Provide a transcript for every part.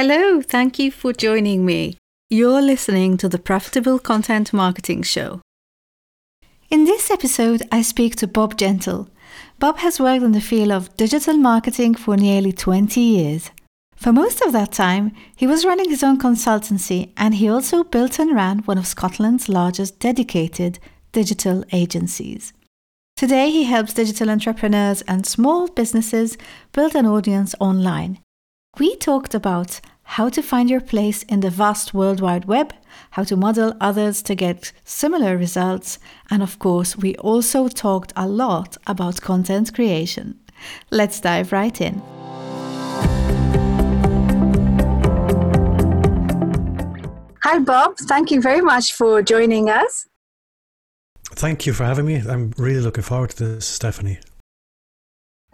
Hello, thank you for joining me. You're listening to the Profitable Content Marketing Show. In this episode, I speak to Bob Gentle. Bob has worked in the field of digital marketing for nearly 20 years. For most of that time, he was running his own consultancy and he also built and ran one of Scotland's largest dedicated digital agencies. Today, he helps digital entrepreneurs and small businesses build an audience online. We talked about how to find your place in the vast World Wide Web, how to model others to get similar results, and of course, we also talked a lot about content creation. Let's dive right in. Hi, Bob. Thank you very much for joining us. Thank you for having me. I'm really looking forward to this, Stephanie.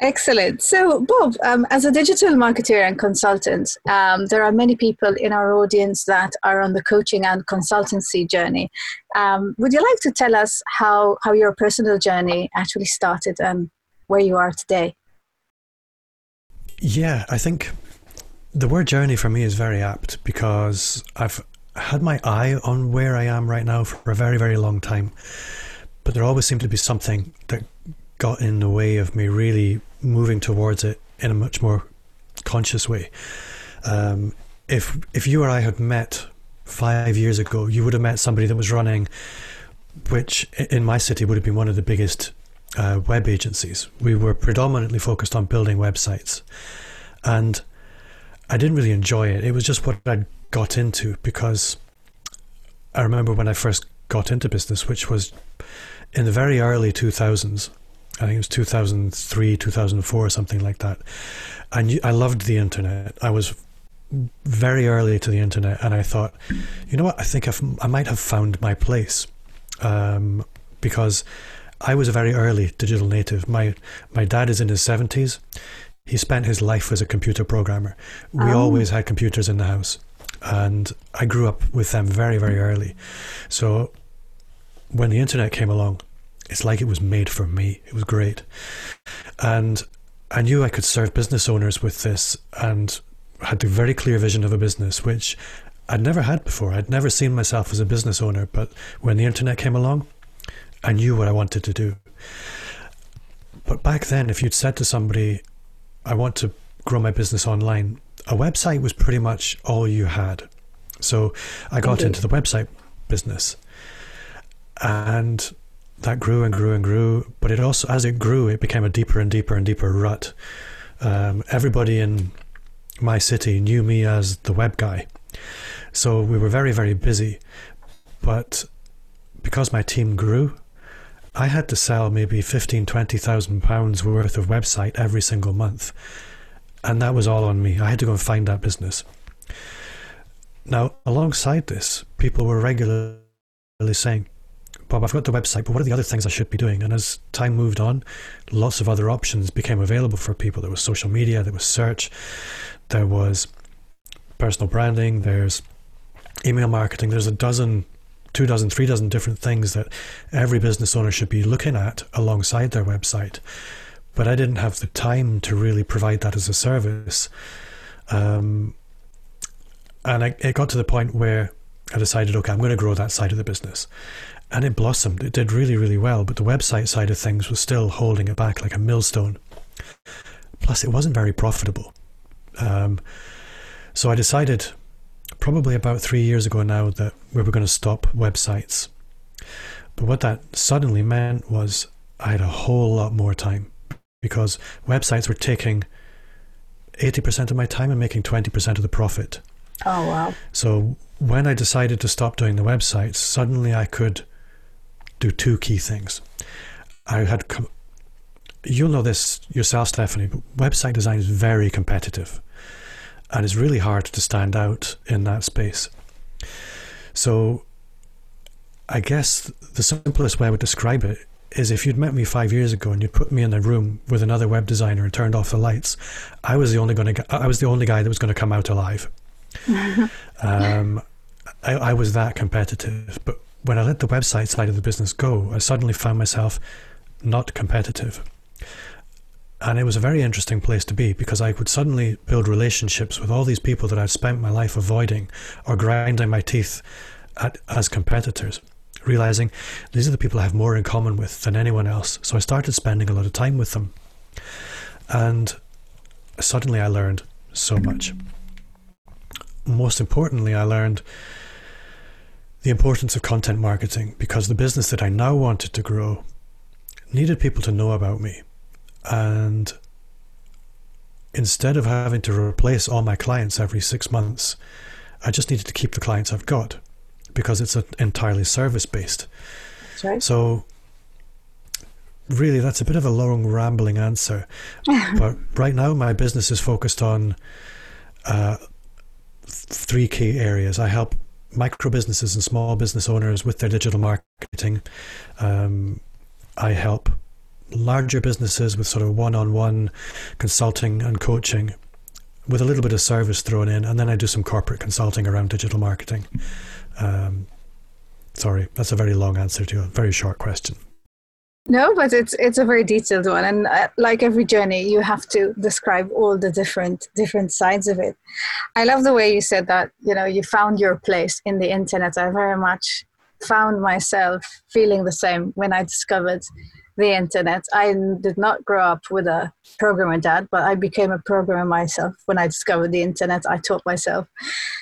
Excellent. So, Bob, um, as a digital marketer and consultant, um, there are many people in our audience that are on the coaching and consultancy journey. Um, would you like to tell us how, how your personal journey actually started and where you are today? Yeah, I think the word journey for me is very apt because I've had my eye on where I am right now for a very, very long time but there always seemed to be something that got in the way of me really moving towards it in a much more conscious way. Um, if if you or I had met five years ago, you would have met somebody that was running, which in my city would have been one of the biggest uh, web agencies. We were predominantly focused on building websites, and I didn't really enjoy it. It was just what I got into because I remember when I first got into business, which was in the very early 2000s. I think it was 2003, 2004, something like that. And I loved the internet. I was very early to the internet, and I thought, you know what? I think I've, i might have found my place um, because I was a very early digital native. My my dad is in his 70s. He spent his life as a computer programmer. We oh. always had computers in the house, and I grew up with them very, very early. So when the internet came along, it's like it was made for me. It was great. And I knew I could serve business owners with this and had the very clear vision of a business, which I'd never had before. I'd never seen myself as a business owner. But when the internet came along, I knew what I wanted to do. But back then, if you'd said to somebody, I want to grow my business online, a website was pretty much all you had. So I got mm-hmm. into the website business. And that grew and grew and grew. But it also, as it grew, it became a deeper and deeper and deeper rut. Um, everybody in my city knew me as the web guy. So we were very, very busy. But because my team grew, I had to sell maybe 15, 20,000 pounds worth of website every single month. And that was all on me. I had to go and find that business. Now, alongside this, people were regularly saying, Bob, I've got the website, but what are the other things I should be doing? And as time moved on, lots of other options became available for people. There was social media, there was search, there was personal branding, there's email marketing, there's a dozen, two dozen, three dozen different things that every business owner should be looking at alongside their website. But I didn't have the time to really provide that as a service. Um, and I, it got to the point where I decided, okay, I'm going to grow that side of the business and it blossomed. It did really, really well, but the website side of things was still holding it back like a millstone. Plus, it wasn't very profitable. Um, so I decided, probably about three years ago now, that we were going to stop websites. But what that suddenly meant was I had a whole lot more time because websites were taking 80% of my time and making 20% of the profit. Oh, wow. So when I decided to stop doing the websites, suddenly I could do two key things. I had, com- you'll know this yourself, Stephanie, but website design is very competitive and it's really hard to stand out in that space. So, I guess the simplest way I would describe it is if you'd met me five years ago and you'd put me in a room with another web designer and turned off the lights, I was the only going to I was the only guy that was going to come out alive. um, I, I was that competitive, but when I let the website side of the business go, I suddenly found myself not competitive. And it was a very interesting place to be because I could suddenly build relationships with all these people that I'd spent my life avoiding or grinding my teeth at as competitors, realizing these are the people I have more in common with than anyone else. So I started spending a lot of time with them. And suddenly I learned so much. Most importantly, I learned the importance of content marketing because the business that I now wanted to grow needed people to know about me. And instead of having to replace all my clients every six months, I just needed to keep the clients I've got because it's entirely service based. Right. So, really, that's a bit of a long, rambling answer. but right now, my business is focused on uh, three key areas. I help micro businesses and small business owners with their digital marketing. Um, I help larger businesses with sort of one on one consulting and coaching with a little bit of service thrown in. And then I do some corporate consulting around digital marketing. Um, sorry, that's a very long answer to a very short question. No, but it's it's a very detailed one, and uh, like every journey, you have to describe all the different different sides of it. I love the way you said that. You know, you found your place in the internet. I very much found myself feeling the same when I discovered the internet. I did not grow up with a programmer dad, but I became a programmer myself when I discovered the internet. I taught myself,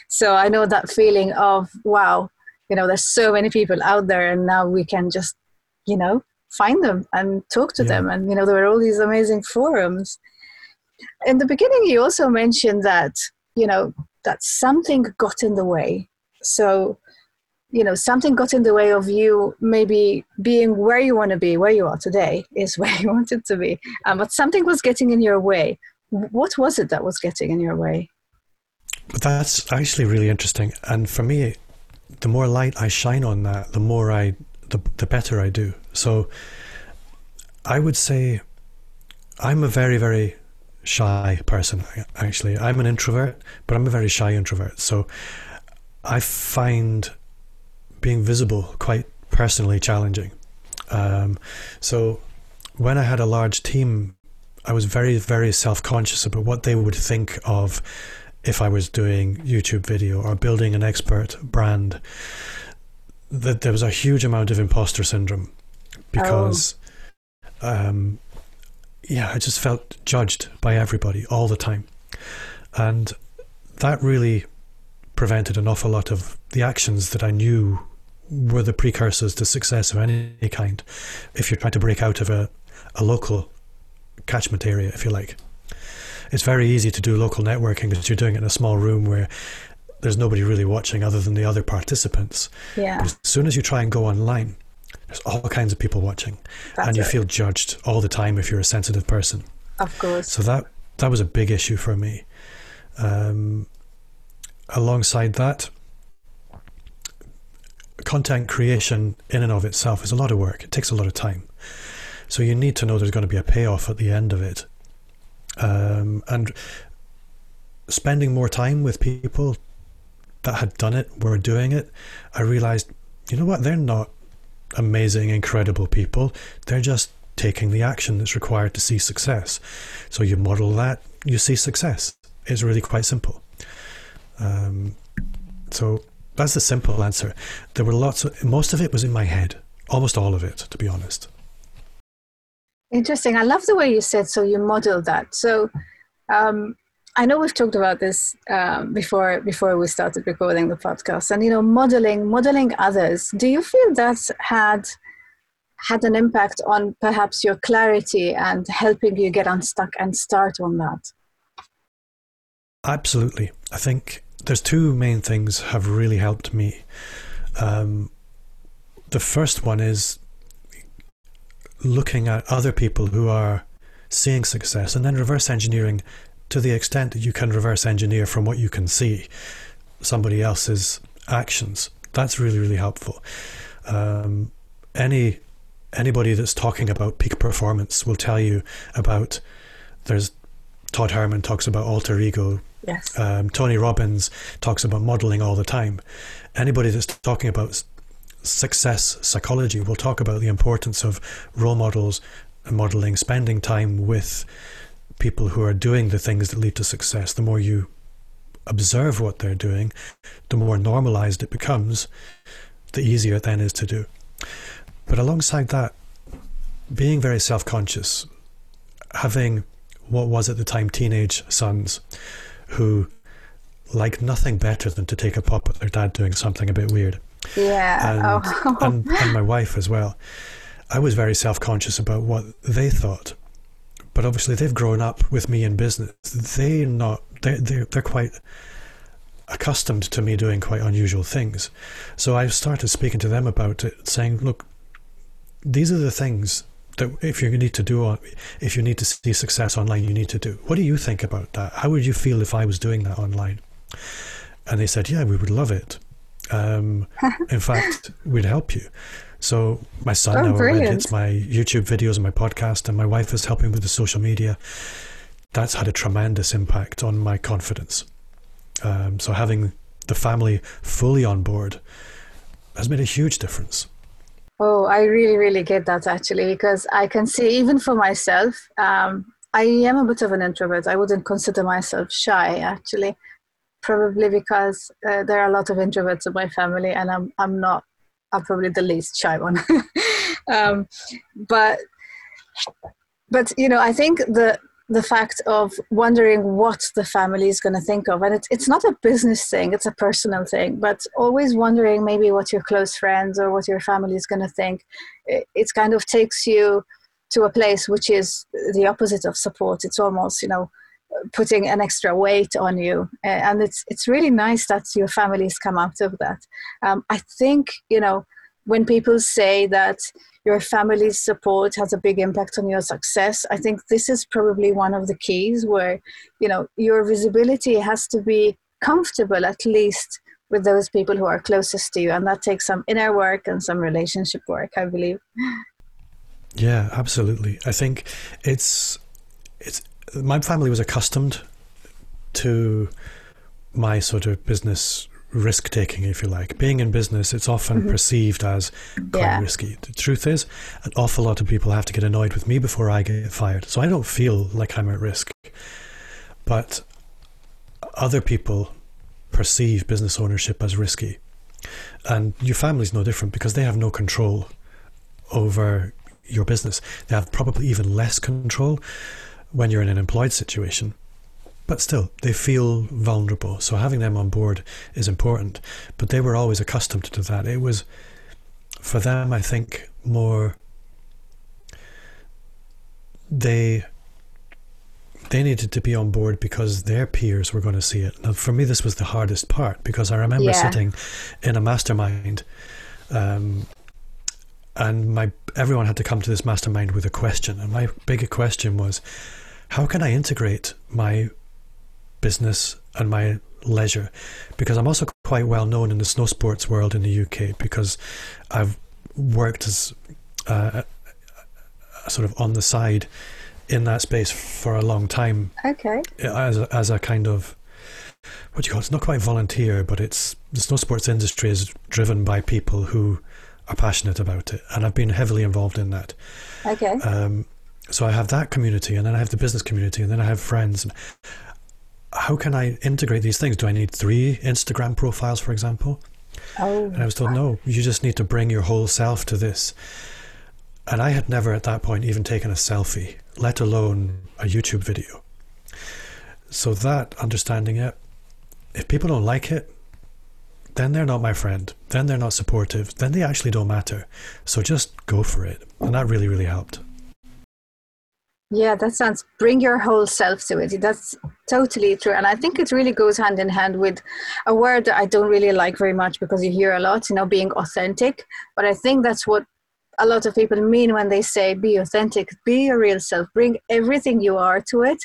so I know that feeling of wow. You know, there's so many people out there, and now we can just, you know, find them and talk to yeah. them. And, you know, there were all these amazing forums. In the beginning, you also mentioned that, you know, that something got in the way. So, you know, something got in the way of you maybe being where you want to be, where you are today is where you wanted to be. Um, but something was getting in your way. What was it that was getting in your way? That's actually really interesting. And for me, the more light I shine on that, the more I the, the better I do. So I would say I'm a very, very shy person, actually. I'm an introvert, but I'm a very shy introvert. So I find being visible quite personally challenging. Um, so when I had a large team, I was very, very self conscious about what they would think of if I was doing YouTube video or building an expert brand that there was a huge amount of imposter syndrome because, oh. um, yeah, I just felt judged by everybody all the time, and that really prevented an awful lot of the actions that I knew were the precursors to success of any kind. If you're trying to break out of a, a local catchment area, if you like. It's very easy to do local networking because you're doing it in a small room where there's nobody really watching other than the other participants. Yeah. But as soon as you try and go online, there's all kinds of people watching, That's and you it. feel judged all the time if you're a sensitive person. Of course. So that that was a big issue for me. Um, alongside that, content creation in and of itself is a lot of work. It takes a lot of time. So you need to know there's going to be a payoff at the end of it. Um, and spending more time with people that had done it were doing it, I realized, you know what, they're not amazing, incredible people. They're just taking the action that's required to see success. So you model that, you see success. It's really quite simple. Um, so that's the simple answer. There were lots of, most of it was in my head, almost all of it, to be honest. Interesting. I love the way you said so. You modeled that. So, um, I know we've talked about this um, before before we started recording the podcast, and you know, modeling modeling others. Do you feel that had had an impact on perhaps your clarity and helping you get unstuck and start on that? Absolutely. I think there's two main things have really helped me. Um, the first one is looking at other people who are seeing success and then reverse engineering to the extent that you can reverse engineer from what you can see somebody else's actions. That's really, really helpful. Um, any anybody that's talking about peak performance will tell you about there's Todd Herman talks about alter ego. Yes. Um, Tony Robbins talks about modeling all the time. Anybody that's talking about success psychology will talk about the importance of role models and modeling, spending time with people who are doing the things that lead to success, the more you observe what they're doing, the more normalized it becomes, the easier it then is to do. But alongside that, being very self conscious, having what was at the time teenage sons who like nothing better than to take a pop at their dad doing something a bit weird. Yeah. And, oh. and, and my wife as well. I was very self conscious about what they thought. But obviously, they've grown up with me in business. They not they they're, they're quite accustomed to me doing quite unusual things. So I started speaking to them about it, saying, "Look, these are the things that if you need to do, if you need to see success online, you need to do. What do you think about that? How would you feel if I was doing that online?" And they said, "Yeah, we would love it. Um, in fact, we'd help you." So my son oh, now edits my YouTube videos and my podcast, and my wife is helping with the social media. That's had a tremendous impact on my confidence. Um, so having the family fully on board has made a huge difference. Oh, I really, really get that actually, because I can see even for myself, um, I am a bit of an introvert. I wouldn't consider myself shy actually, probably because uh, there are a lot of introverts in my family, and I'm I'm not I'm probably the least shy one. um, but but you know, I think the the fact of wondering what the family is going to think of, and it's it's not a business thing; it's a personal thing. But always wondering maybe what your close friends or what your family is going to think. It, it kind of takes you to a place which is the opposite of support. It's almost you know putting an extra weight on you. And it's it's really nice that your families come out of that. Um, i think you know when people say that your family's support has a big impact on your success i think this is probably one of the keys where you know your visibility has to be comfortable at least with those people who are closest to you. And that takes some inner work and some relationship work i believe. Yeah absolutely. I think it's it's my family was accustomed to my sort of business risk taking, if you like. Being in business, it's often mm-hmm. perceived as quite yeah. risky. The truth is, an awful lot of people have to get annoyed with me before I get fired. So I don't feel like I'm at risk. But other people perceive business ownership as risky. And your family's no different because they have no control over your business. They have probably even less control when you're in an employed situation. But still, they feel vulnerable. So having them on board is important. But they were always accustomed to that. It was, for them, I think, more. They they needed to be on board because their peers were going to see it. Now, for me, this was the hardest part because I remember yeah. sitting in a mastermind, um, and my everyone had to come to this mastermind with a question, and my bigger question was, how can I integrate my business and my leisure? Because I'm also quite well known in the snow sports world in the UK because I've worked as uh, sort of on the side in that space for a long time. Okay. As a, as a kind of what do you call it? It's not quite volunteer, but it's the snow sports industry is driven by people who are passionate about it, and I've been heavily involved in that. Okay. Um, so I have that community, and then I have the business community, and then I have friends. How can I integrate these things? Do I need three Instagram profiles, for example? Oh. And I was told, no, you just need to bring your whole self to this. And I had never at that point even taken a selfie, let alone a YouTube video. So that understanding it, if people don't like it, then they're not my friend. Then they're not supportive. Then they actually don't matter. So just go for it. And that really, really helped. Yeah, that sounds bring your whole self to it. That's totally true. And I think it really goes hand in hand with a word that I don't really like very much because you hear a lot, you know, being authentic. But I think that's what a lot of people mean when they say be authentic, be your real self, bring everything you are to it.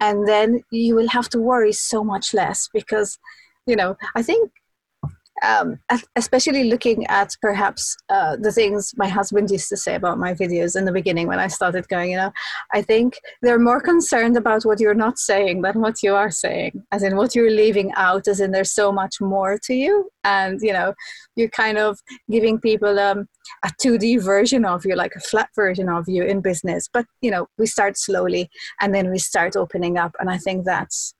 And then you will have to worry so much less because, you know, I think um, especially looking at perhaps uh, the things my husband used to say about my videos in the beginning when I started going, you know, I think they're more concerned about what you're not saying than what you are saying, as in what you're leaving out, as in there's so much more to you. And, you know, you're kind of giving people um, a 2D version of you, like a flat version of you in business. But, you know, we start slowly and then we start opening up. And I think that's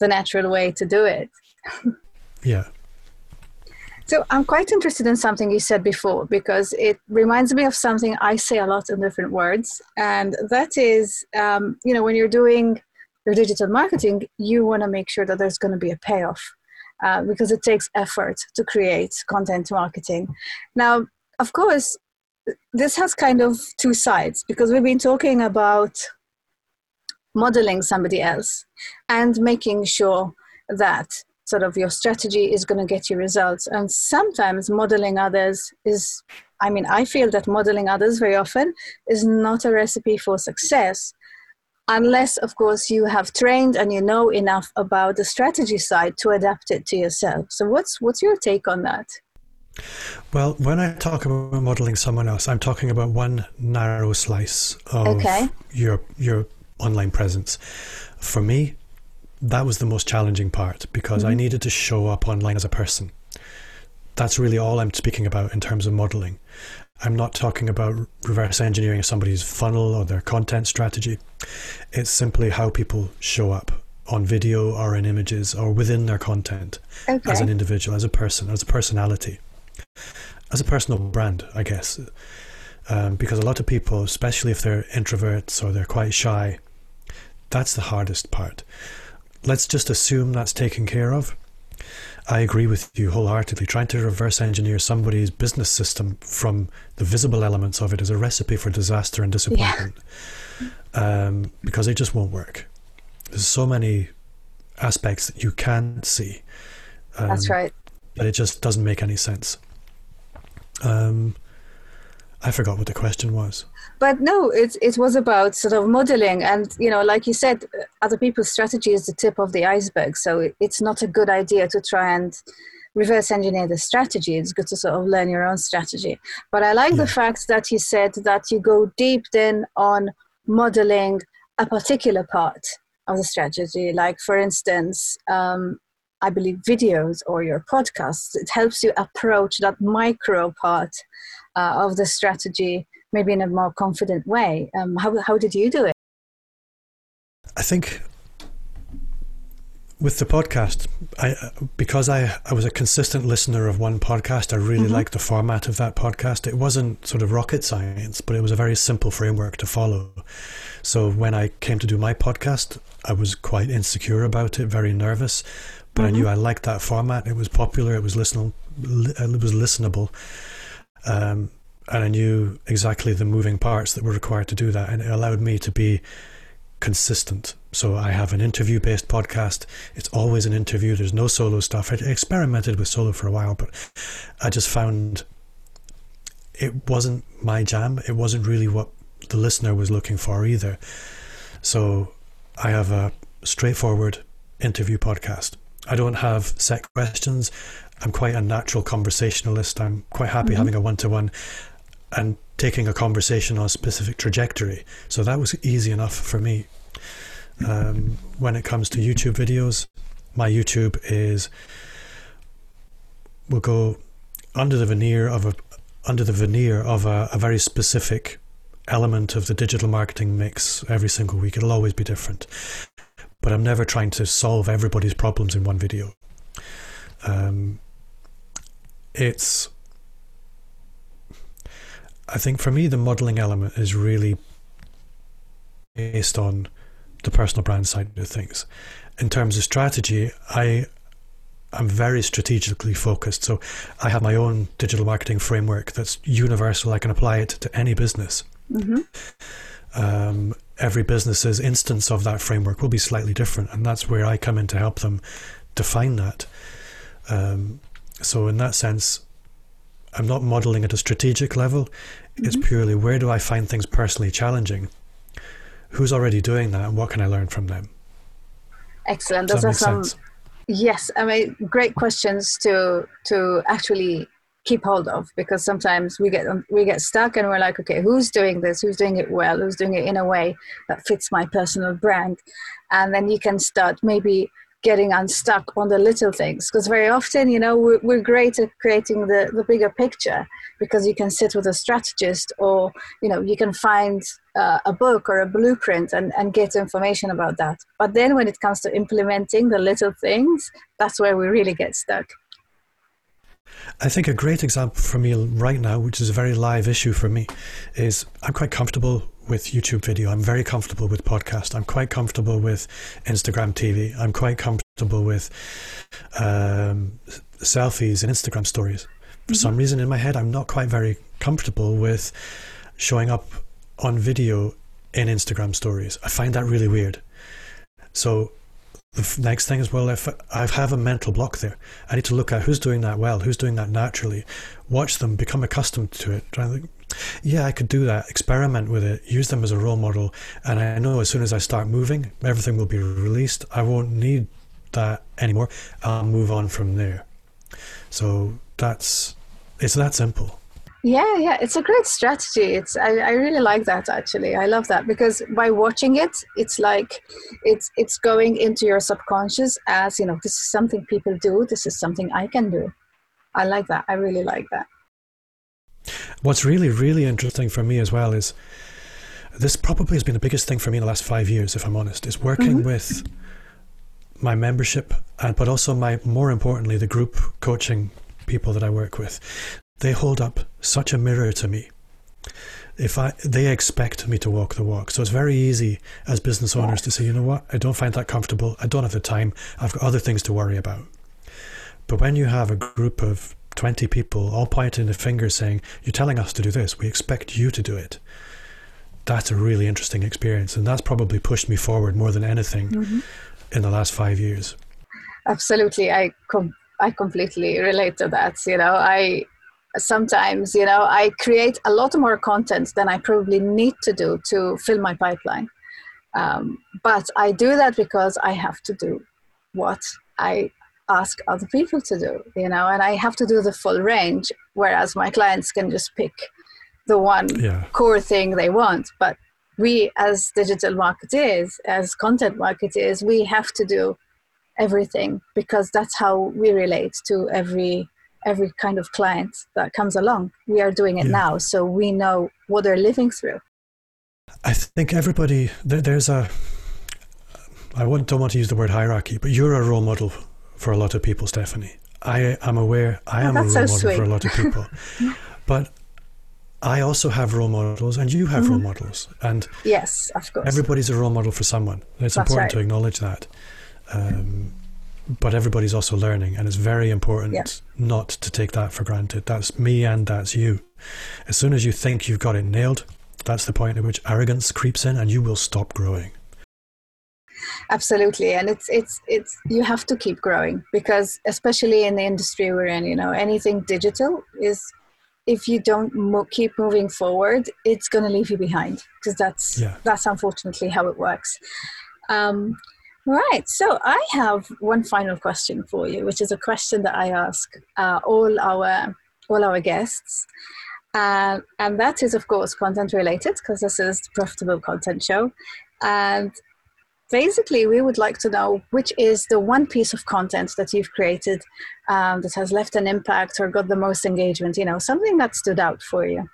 the natural way to do it. yeah. So I'm quite interested in something you said before because it reminds me of something I say a lot in different words, and that is, um, you know, when you're doing your digital marketing, you want to make sure that there's going to be a payoff uh, because it takes effort to create content marketing. Now, of course, this has kind of two sides because we've been talking about modeling somebody else and making sure that sort of your strategy is going to get you results. And sometimes modeling others is, I mean, I feel that modeling others very often is not a recipe for success. Unless, of course, you have trained and you know enough about the strategy side to adapt it to yourself. So, what's what's your take on that? Well, when I talk about modeling someone else, I'm talking about one narrow slice of okay. your your online presence. For me, that was the most challenging part because mm-hmm. I needed to show up online as a person. That's really all I'm speaking about in terms of modeling. I'm not talking about reverse engineering somebody's funnel or their content strategy. It's simply how people show up on video or in images or within their content okay. as an individual, as a person, as a personality, as a personal brand, I guess. Um, because a lot of people, especially if they're introverts or they're quite shy, that's the hardest part let's just assume that's taken care of. I agree with you wholeheartedly. Trying to reverse engineer somebody's business system from the visible elements of it is a recipe for disaster and disappointment yeah. um, because it just won't work. There's so many aspects that you can't see. Um, That's right. But it just doesn't make any sense. Um, I forgot what the question was. But no, it it was about sort of modeling, and you know, like you said, other people's strategy is the tip of the iceberg. So it's not a good idea to try and reverse engineer the strategy. It's good to sort of learn your own strategy. But I like yeah. the fact that you said that you go deep then on modeling a particular part of the strategy. Like, for instance, um, I believe videos or your podcasts. It helps you approach that micro part uh, of the strategy maybe in a more confident way. Um, how, how did you do it? I think with the podcast, I because I, I was a consistent listener of one podcast, I really mm-hmm. liked the format of that podcast. It wasn't sort of rocket science, but it was a very simple framework to follow. So when I came to do my podcast, I was quite insecure about it, very nervous, but mm-hmm. I knew I liked that format. It was popular. It was listenable. It was listenable. Um, and I knew exactly the moving parts that were required to do that, and it allowed me to be consistent. So I have an interview based podcast. It's always an interview. There's no solo stuff. I experimented with solo for a while, but I just found it wasn't my jam. It wasn't really what the listener was looking for either. So I have a straightforward interview podcast. I don't have set questions. I'm quite a natural conversationalist. I'm quite happy mm-hmm. having a one to one and taking a conversation on a specific trajectory. So that was easy enough for me. Um, when it comes to YouTube videos, my YouTube is will go under the veneer of a under the veneer of a, a very specific element of the digital marketing mix every single week. It'll always be different, but I'm never trying to solve everybody's problems in one video. Um, it's I think for me, the modeling element is really based on the personal brand side of things. In terms of strategy, I am very strategically focused. So I have my own digital marketing framework that's universal. I can apply it to any business. Mm-hmm. Um, every business's instance of that framework will be slightly different, and that's where I come in to help them define that. Um, so in that sense, I'm not modeling at a strategic level. Mm-hmm. It's purely where do I find things personally challenging? Who's already doing that and what can I learn from them? Excellent. Does Those are some Yes, I mean, great questions to to actually keep hold of because sometimes we get we get stuck and we're like, okay, who's doing this? Who's doing it well? Who's doing it in a way that fits my personal brand? And then you can start maybe getting unstuck on the little things because very often you know we're, we're great at creating the, the bigger picture because you can sit with a strategist or you know you can find uh, a book or a blueprint and, and get information about that. But then when it comes to implementing the little things that's where we really get stuck. I think a great example for me right now, which is a very live issue for me, is I'm quite comfortable with YouTube video. I'm very comfortable with podcast. I'm quite comfortable with Instagram TV. I'm quite comfortable with um, selfies and Instagram stories. For mm-hmm. some reason in my head, I'm not quite very comfortable with showing up on video in Instagram stories. I find that really weird. So the next thing is, well, if I have a mental block there, I need to look at who's doing that well, who's doing that naturally, watch them, become accustomed to it. Yeah, I could do that, experiment with it, use them as a role model. And I know as soon as I start moving, everything will be released. I won't need that anymore. I'll move on from there. So that's, it's that simple. Yeah, yeah, it's a great strategy. It's I, I really like that actually. I love that because by watching it, it's like it's it's going into your subconscious as you know this is something people do. This is something I can do. I like that. I really like that. What's really really interesting for me as well is this probably has been the biggest thing for me in the last five years, if I'm honest, is working mm-hmm. with my membership and but also my more importantly the group coaching people that I work with they hold up such a mirror to me. If I, they expect me to walk the walk. So it's very easy as business owners to say, you know what, I don't find that comfortable. I don't have the time. I've got other things to worry about. But when you have a group of 20 people all pointing the finger saying, You're telling us to do this, we expect you to do it. That's a really interesting experience. And that's probably pushed me forward more than anything mm-hmm. in the last five years. Absolutely. I, com- I completely relate to that. You know, I, sometimes you know i create a lot more content than i probably need to do to fill my pipeline um, but i do that because i have to do what i ask other people to do you know and i have to do the full range whereas my clients can just pick the one yeah. core thing they want but we as digital marketers, as content marketers, we have to do everything because that's how we relate to every every kind of client that comes along. We are doing it yeah. now, so we know what they're living through. I think everybody there, there's a. I don't want to use the word hierarchy, but you're a role model for a lot of people, Stephanie. I am aware I oh, am a role so model sweet. for a lot of people, but I also have role models, and you have mm-hmm. role models, and yes, of course, everybody's a role model for someone. It's That's important right. to acknowledge that. Um, but everybody's also learning, and it's very important yeah. not to take that for granted. That's me and that's you. As soon as you think you've got it nailed, that's the point at which arrogance creeps in, and you will stop growing. Absolutely, and it's it's it's you have to keep growing because especially in the industry we're in, you know, anything digital is if you don't mo- keep moving forward, it's going to leave you behind because that's yeah. that's unfortunately how it works. Um, Right. So I have one final question for you, which is a question that I ask uh, all our all our guests, uh, and that is, of course, content related because this is the profitable content show, and basically we would like to know which is the one piece of content that you've created um, that has left an impact or got the most engagement. You know, something that stood out for you.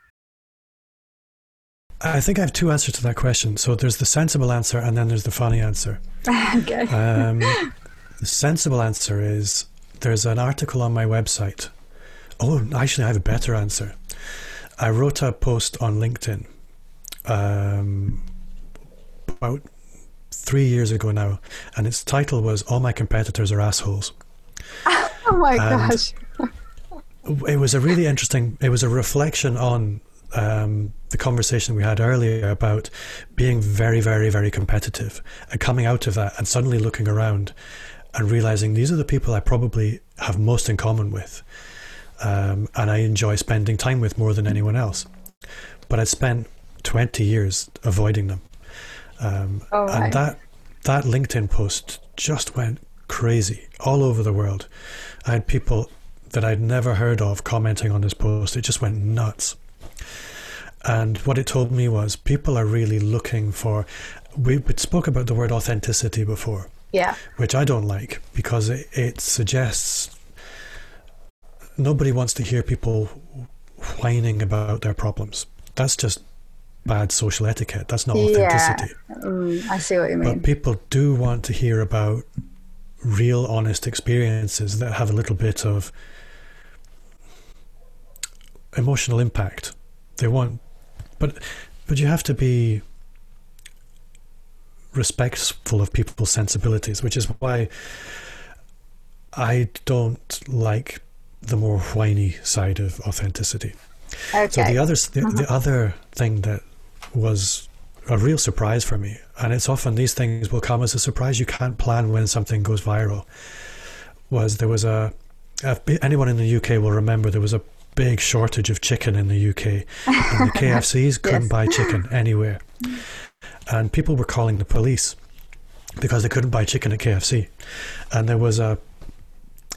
I think I have two answers to that question. So there's the sensible answer, and then there's the funny answer. okay. Um, the sensible answer is there's an article on my website. Oh, actually, I have a better answer. I wrote a post on LinkedIn um, about three years ago now, and its title was "All My Competitors Are Assholes." Oh my and gosh! it was a really interesting. It was a reflection on um, the conversation we had earlier about being very, very, very competitive and coming out of that and suddenly looking around and realizing these are the people I probably have most in common with. Um, and I enjoy spending time with more than anyone else. But I'd spent 20 years avoiding them. Um, oh, And that, that LinkedIn post just went crazy all over the world. I had people that I'd never heard of commenting on this post. It just went nuts. And what it told me was people are really looking for. We, we spoke about the word authenticity before. Yeah. Which I don't like because it, it suggests nobody wants to hear people whining about their problems. That's just bad social etiquette. That's not authenticity. Yeah. Mm, I see what you mean. But people do want to hear about real, honest experiences that have a little bit of emotional impact. They want, but but you have to be respectful of people's sensibilities, which is why I don't like the more whiny side of authenticity. Okay. So the other the, uh-huh. the other thing that was a real surprise for me, and it's often these things will come as a surprise. You can't plan when something goes viral. Was there was a, anyone in the UK will remember there was a big shortage of chicken in the UK, and the KFCs couldn't buy chicken anywhere, and people were calling the police because they couldn't buy chicken at KFC, and there was a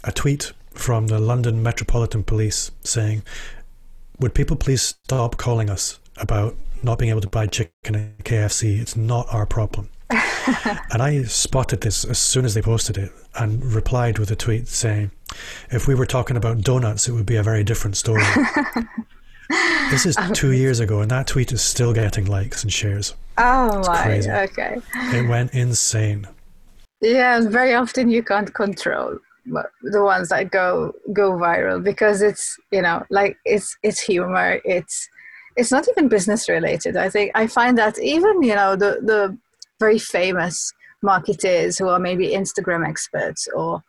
a tweet from the London Metropolitan Police saying, "Would people please stop calling us about not being able to buy chicken at KFC? It's not our problem." and I spotted this as soon as they posted it and replied with a tweet saying, "If we were talking about donuts, it would be a very different story." this is two years ago, and that tweet is still getting likes and shares. Oh it's my! Crazy. Okay. It went insane. Yeah, very often you can't control the ones that go go viral because it's you know like it's it's humor it's it's not even business related i think i find that even you know the the very famous marketers who are maybe instagram experts or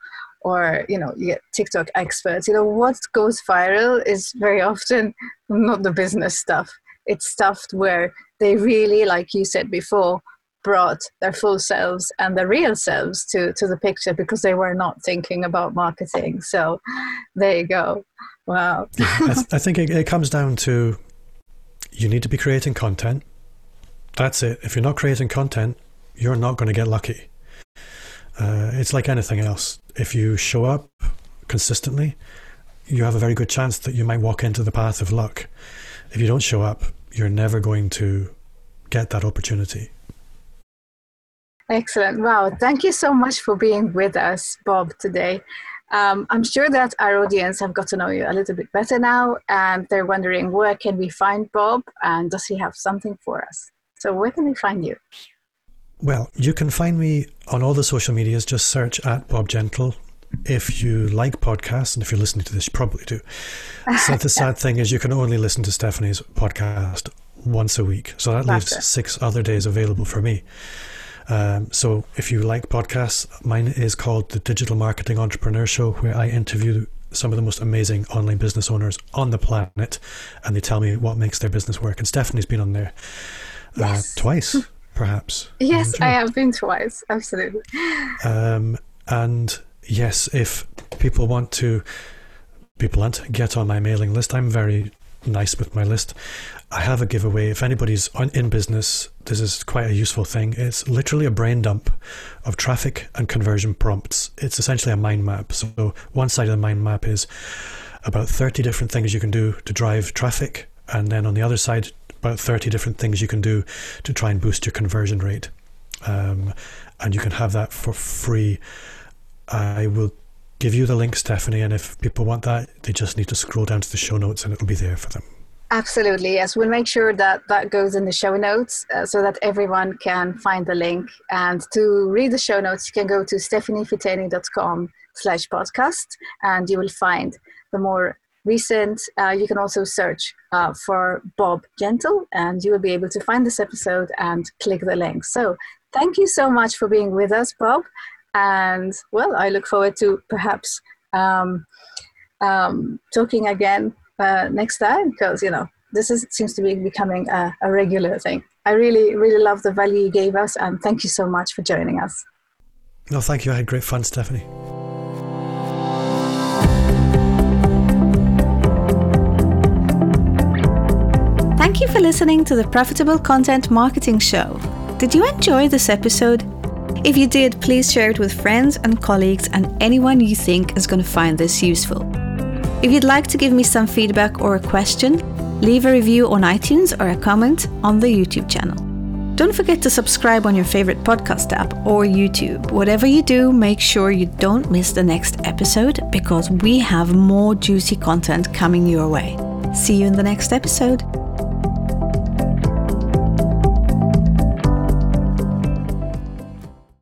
or you know you get tiktok experts you know what goes viral is very often not the business stuff it's stuff where they really like you said before brought their full selves and their real selves to, to the picture because they were not thinking about marketing. So there you go. Wow. I, th- I, think it, it comes down to you need to be creating content. That's it. If you're not creating content, you're not going to get lucky. Uh, it's like anything else. If you show up consistently, you have a very good chance that you might walk into the path of luck. If you don't show up, you're never going to get that opportunity. Excellent. Wow. Thank you so much for being with us, Bob, today. Um, I'm sure that our audience have got to know you a little bit better now, and they're wondering where can we find Bob, and does he have something for us? So, where can we find you? Well, you can find me on all the social medias. Just search at Bob Gentle. If you like podcasts, and if you're listening to this, you probably do. So the sad thing is, you can only listen to Stephanie's podcast once a week. So that That's leaves it. six other days available for me. Um, so if you like podcasts, mine is called the Digital Marketing Entrepreneur Show, where I interview some of the most amazing online business owners on the planet, and they tell me what makes their business work. And Stephanie's been on there uh, twice, perhaps. yes, I have been twice. Absolutely. Um, and yes, if people want to be blunt, get on my mailing list, I'm very nice with my list. I have a giveaway. If anybody's on, in business, this is quite a useful thing. It's literally a brain dump of traffic and conversion prompts. It's essentially a mind map. So, one side of the mind map is about 30 different things you can do to drive traffic. And then on the other side, about 30 different things you can do to try and boost your conversion rate. Um, and you can have that for free. I will give you the link, Stephanie. And if people want that, they just need to scroll down to the show notes and it'll be there for them. Absolutely, yes. We'll make sure that that goes in the show notes uh, so that everyone can find the link. And to read the show notes, you can go to stephaniefiteni.com slash podcast and you will find the more recent. Uh, you can also search uh, for Bob Gentle and you will be able to find this episode and click the link. So thank you so much for being with us, Bob. And well, I look forward to perhaps um, um, talking again uh, next time because you know this is seems to be becoming a, a regular thing. I really really love the value you gave us, and thank you so much for joining us. No, thank you. I had great fun, Stephanie. Thank you for listening to the Profitable Content Marketing Show. Did you enjoy this episode? If you did, please share it with friends and colleagues and anyone you think is going to find this useful. If you'd like to give me some feedback or a question, leave a review on iTunes or a comment on the YouTube channel. Don't forget to subscribe on your favorite podcast app or YouTube. Whatever you do, make sure you don't miss the next episode because we have more juicy content coming your way. See you in the next episode.